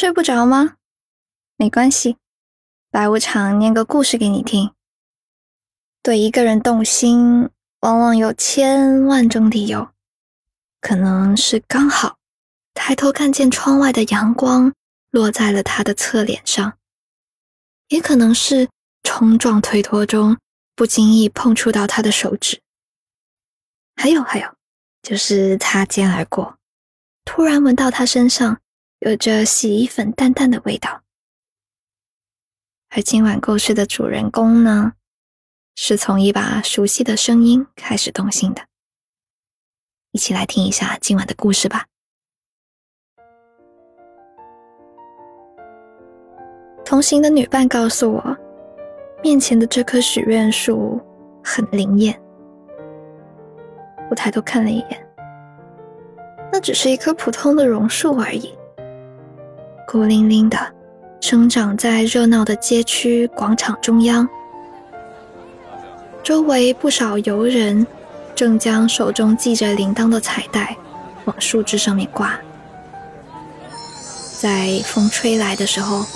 睡不着吗？没关系，白无常念个故事给你听。对一个人动心，往往有千万种理由，可能是刚好抬头看见窗外的阳光落在了他的侧脸上，也可能是冲撞推脱中不经意碰触到他的手指，还有还有，就是擦肩而过，突然闻到他身上。有着洗衣粉淡淡的味道，而今晚故事的主人公呢，是从一把熟悉的声音开始动心的。一起来听一下今晚的故事吧。同行的女伴告诉我，面前的这棵许愿树很灵验。我抬头看了一眼，那只是一棵普通的榕树而已。孤零零的，生长在热闹的街区广场中央。周围不少游人正将手中系着铃铛的彩带往树枝上面挂。在风吹来的时候，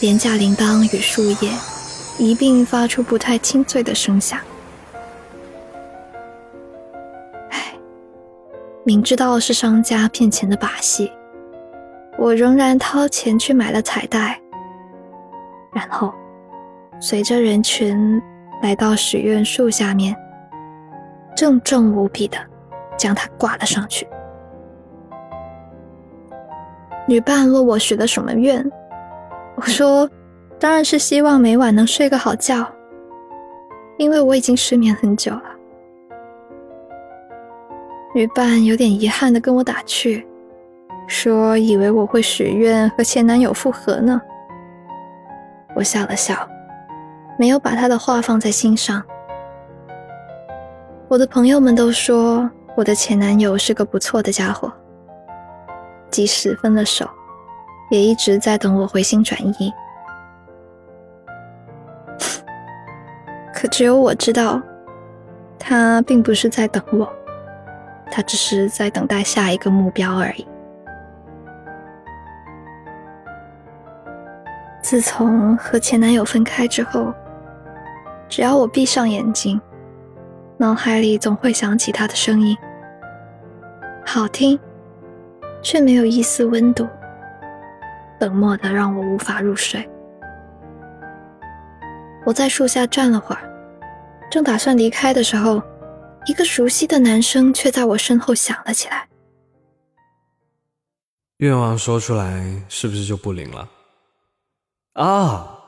廉价铃铛与树叶一并发出不太清脆的声响。唉，明知道是商家骗钱的把戏。我仍然掏钱去买了彩带，然后随着人群来到许愿树下面，郑重无比的将它挂了上去。女伴问我许了什么愿，我说当然是希望每晚能睡个好觉，因为我已经失眠很久了。女伴有点遗憾的跟我打趣。说以为我会许愿和前男友复合呢。我笑了笑，没有把他的话放在心上。我的朋友们都说我的前男友是个不错的家伙，即使分了手，也一直在等我回心转意。可只有我知道，他并不是在等我，他只是在等待下一个目标而已。自从和前男友分开之后，只要我闭上眼睛，脑海里总会想起他的声音，好听，却没有一丝温度，冷漠的让我无法入睡。我在树下站了会儿，正打算离开的时候，一个熟悉的男声却在我身后响了起来：“愿望说出来，是不是就不灵了？”啊，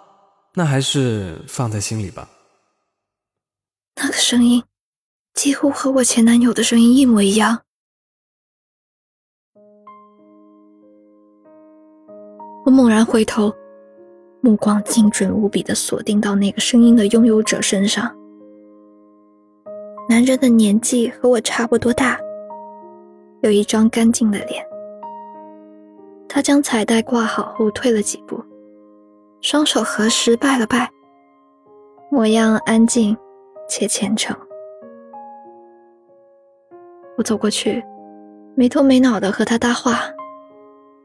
那还是放在心里吧。那个声音几乎和我前男友的声音一模一样。我猛然回头，目光精准无比的锁定到那个声音的拥有者身上。男人的年纪和我差不多大，有一张干净的脸。他将彩带挂好后退了几步。双手合十，拜了拜，模样安静且虔诚。我走过去，没头没脑的和他搭话：“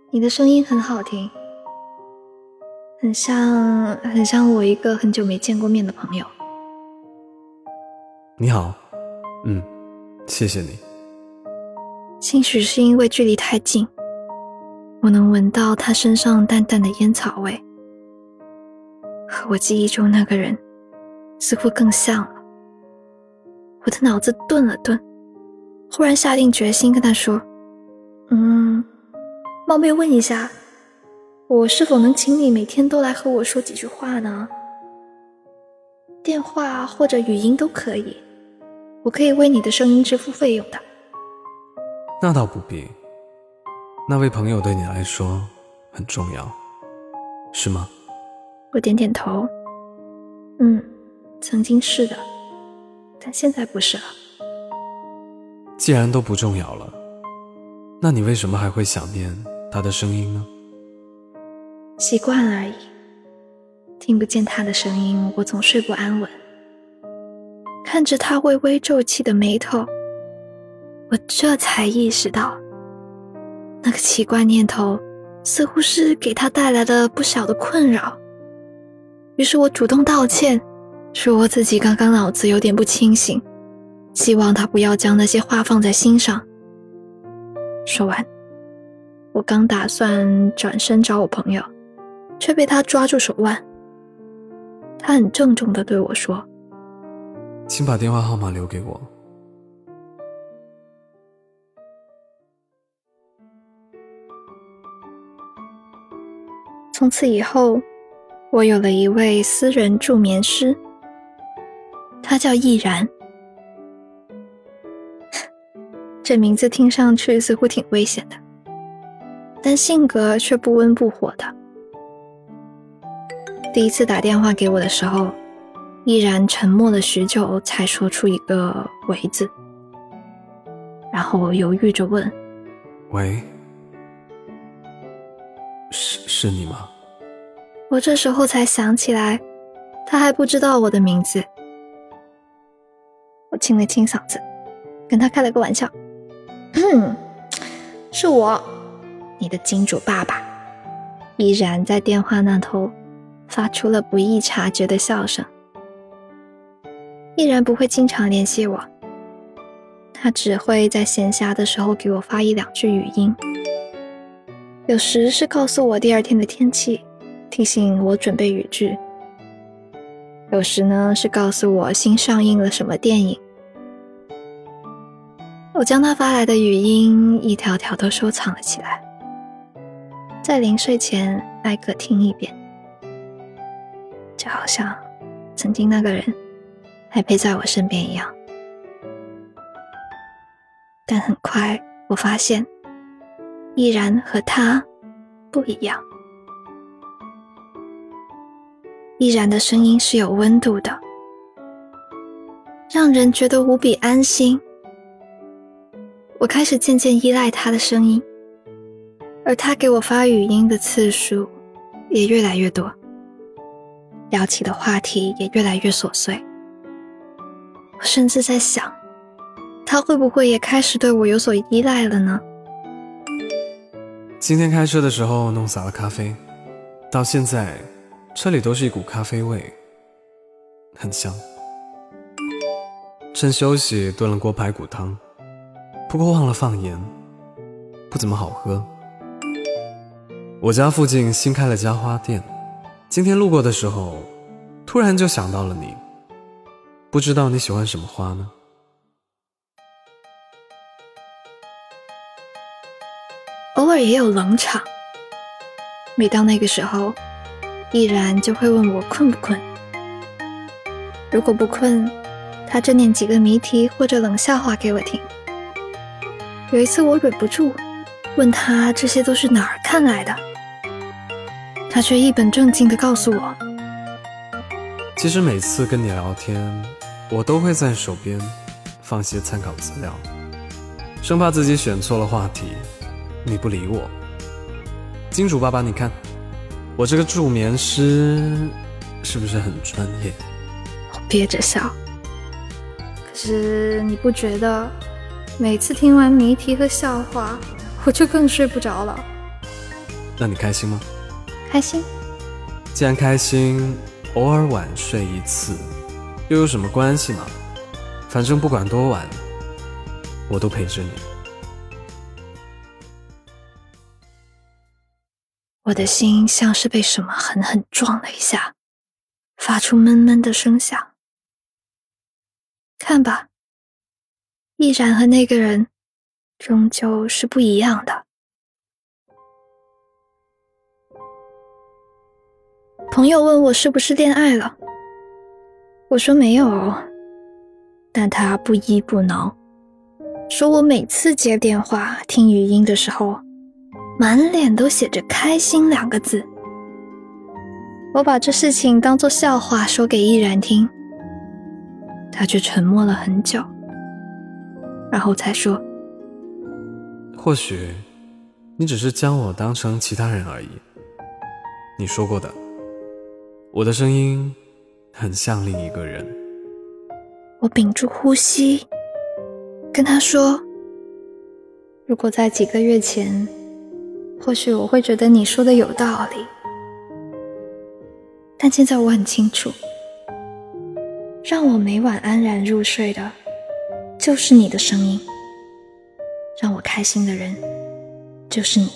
你的声音很好听，很像，很像我一个很久没见过面的朋友。”你好，嗯，谢谢你。兴许是因为距离太近，我能闻到他身上淡淡的烟草味。和我记忆中那个人似乎更像了。我的脑子顿了顿，忽然下定决心跟他说：“嗯，冒昧问一下，我是否能请你每天都来和我说几句话呢？电话或者语音都可以，我可以为你的声音支付费用的。”那倒不必。那位朋友对你来说很重要，是吗？我点点头，嗯，曾经是的，但现在不是了。既然都不重要了，那你为什么还会想念他的声音呢？习惯而已。听不见他的声音，我总睡不安稳。看着他微微皱起的眉头，我这才意识到，那个奇怪念头似乎是给他带来了不小的困扰。于是我主动道歉，说我自己刚刚脑子有点不清醒，希望他不要将那些话放在心上。说完，我刚打算转身找我朋友，却被他抓住手腕。他很郑重的对我说：“请把电话号码留给我。”从此以后，我有了一位私人助眠师，他叫易然。这名字听上去似乎挺危险的，但性格却不温不火的。第一次打电话给我的时候，依然沉默了许久，才说出一个“喂”字，然后犹豫着问：“喂，是是你吗？”我这时候才想起来，他还不知道我的名字。我清了清嗓子，跟他开了个玩笑：“嗯，是我，你的金主爸爸。”依然在电话那头。发出了不易察觉的笑声。依然不会经常联系我，他只会在闲暇的时候给我发一两句语音。有时是告诉我第二天的天气，提醒我准备语句；有时呢是告诉我新上映了什么电影。我将他发来的语音一条条都收藏了起来，在临睡前挨个听一遍。就好像曾经那个人还陪在我身边一样，但很快我发现，依然和他不一样。依然的声音是有温度的，让人觉得无比安心。我开始渐渐依赖他的声音，而他给我发语音的次数也越来越多。聊起的话题也越来越琐碎，我甚至在想，他会不会也开始对我有所依赖了呢？今天开车的时候弄洒了咖啡，到现在车里都是一股咖啡味，很香。趁休息炖了锅排骨汤，不过忘了放盐，不怎么好喝。我家附近新开了家花店。今天路过的时候，突然就想到了你。不知道你喜欢什么花呢？偶尔也有冷场。每到那个时候，毅然就会问我困不困。如果不困，他就念几个谜题或者冷笑话给我听。有一次我忍不住问他这些都是哪儿看来的。他却一本正经地告诉我：“其实每次跟你聊天，我都会在手边放些参考资料，生怕自己选错了话题，你不理我。金主爸爸，你看我这个助眠师是不是很专业？”我憋着笑。可是你不觉得，每次听完谜题和笑话，我就更睡不着了？那你开心吗？开心，既然开心，偶尔晚睡一次，又有什么关系嘛？反正不管多晚，我都陪着你。我的心像是被什么狠狠撞了一下，发出闷闷的声响。看吧，毅然和那个人，终究是不一样的。朋友问我是不是恋爱了，我说没有，但他不依不挠，说我每次接电话听语音的时候，满脸都写着“开心”两个字。我把这事情当做笑话说给易然听，他却沉默了很久，然后才说：“或许你只是将我当成其他人而已。”你说过的。我的声音很像另一个人。我屏住呼吸，跟他说：“如果在几个月前，或许我会觉得你说的有道理，但现在我很清楚，让我每晚安然入睡的，就是你的声音；让我开心的人，就是你。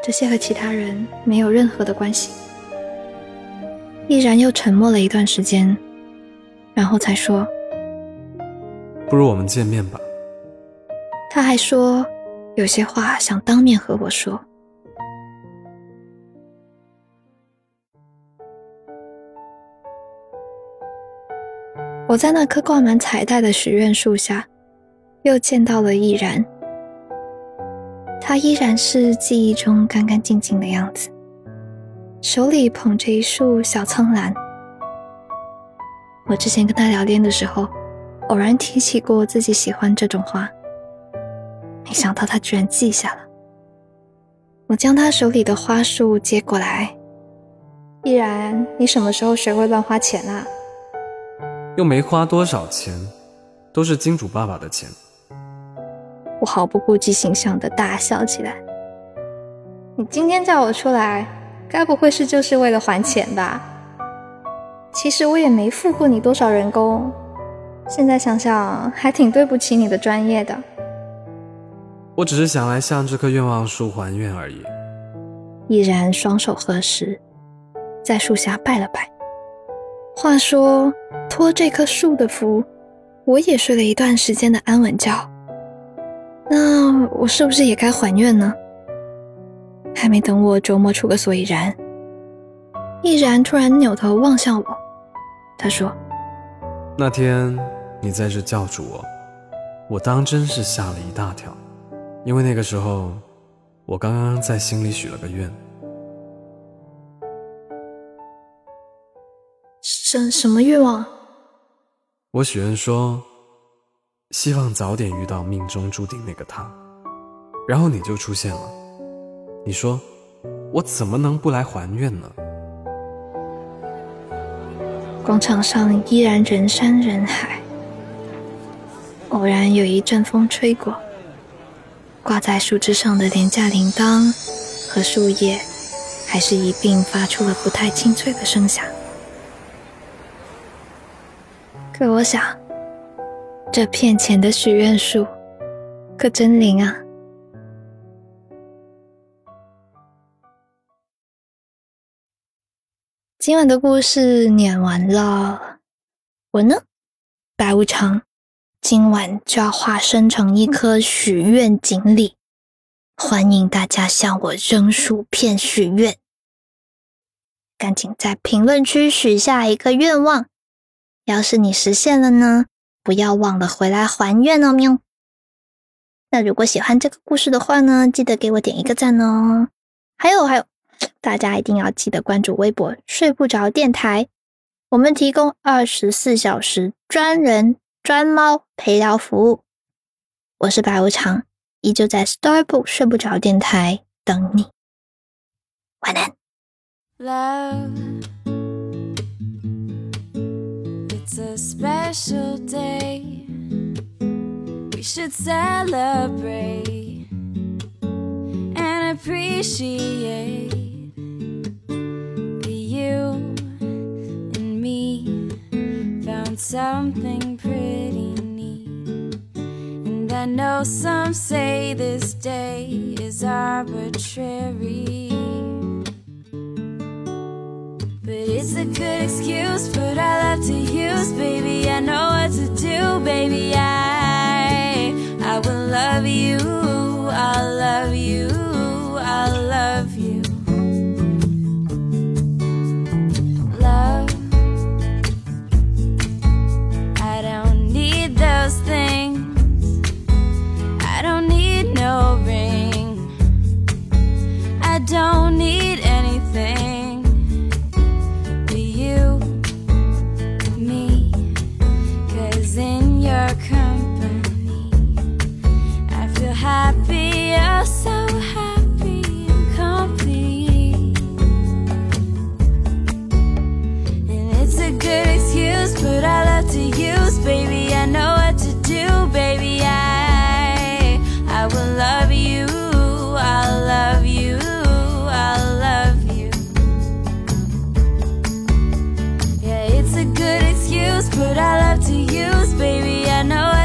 这些和其他人没有任何的关系。毅然又沉默了一段时间，然后才说：“不如我们见面吧。”他还说。有些话想当面和我说。我在那棵挂满彩带的许愿树下，又见到了毅然。他依然是记忆中干干净净的样子，手里捧着一束小苍兰。我之前跟他聊天的时候，偶然提起过自己喜欢这种花。没想到他居然记下了。我将他手里的花束接过来。依然，你什么时候学会乱花钱啊？又没花多少钱，都是金主爸爸的钱。我毫不顾及形象的大笑起来。你今天叫我出来，该不会是就是为了还钱吧？其实我也没付过你多少人工，现在想想还挺对不起你的专业的。我只是想来向这棵愿望树还愿而已。毅然双手合十，在树下拜了拜。话说，托这棵树的福，我也睡了一段时间的安稳觉。那我是不是也该还愿呢？还没等我琢磨出个所以然，毅然突然扭头望向我，他说：“那天你在这叫住我，我当真是吓了一大跳。”因为那个时候，我刚刚在心里许了个愿。什什么愿望？我许愿说，希望早点遇到命中注定那个他，然后你就出现了。你说，我怎么能不来还愿呢？广场上依然人山人海，偶然有一阵风吹过。挂在树枝上的廉价铃铛和树叶，还是一并发出了不太清脆的声响。可我想，这片浅的许愿树可真灵啊！今晚的故事念完了，我呢，白无常。今晚就要化身成一颗许愿锦鲤，欢迎大家向我扔薯片许愿。赶紧在评论区许下一个愿望，要是你实现了呢，不要忘了回来还愿哦，喵。那如果喜欢这个故事的话呢，记得给我点一个赞哦。还有还有，大家一定要记得关注微博“睡不着电台”，我们提供二十四小时专人。专猫陪聊服务。我是白无常依旧在 Starbook 睡不着电台等你。晚安。Love it's a special day. We should celebrate and appreciate something pretty neat. And I know some say this day is arbitrary. But it's a good excuse, but I love to use, baby. I know what to do, baby. I know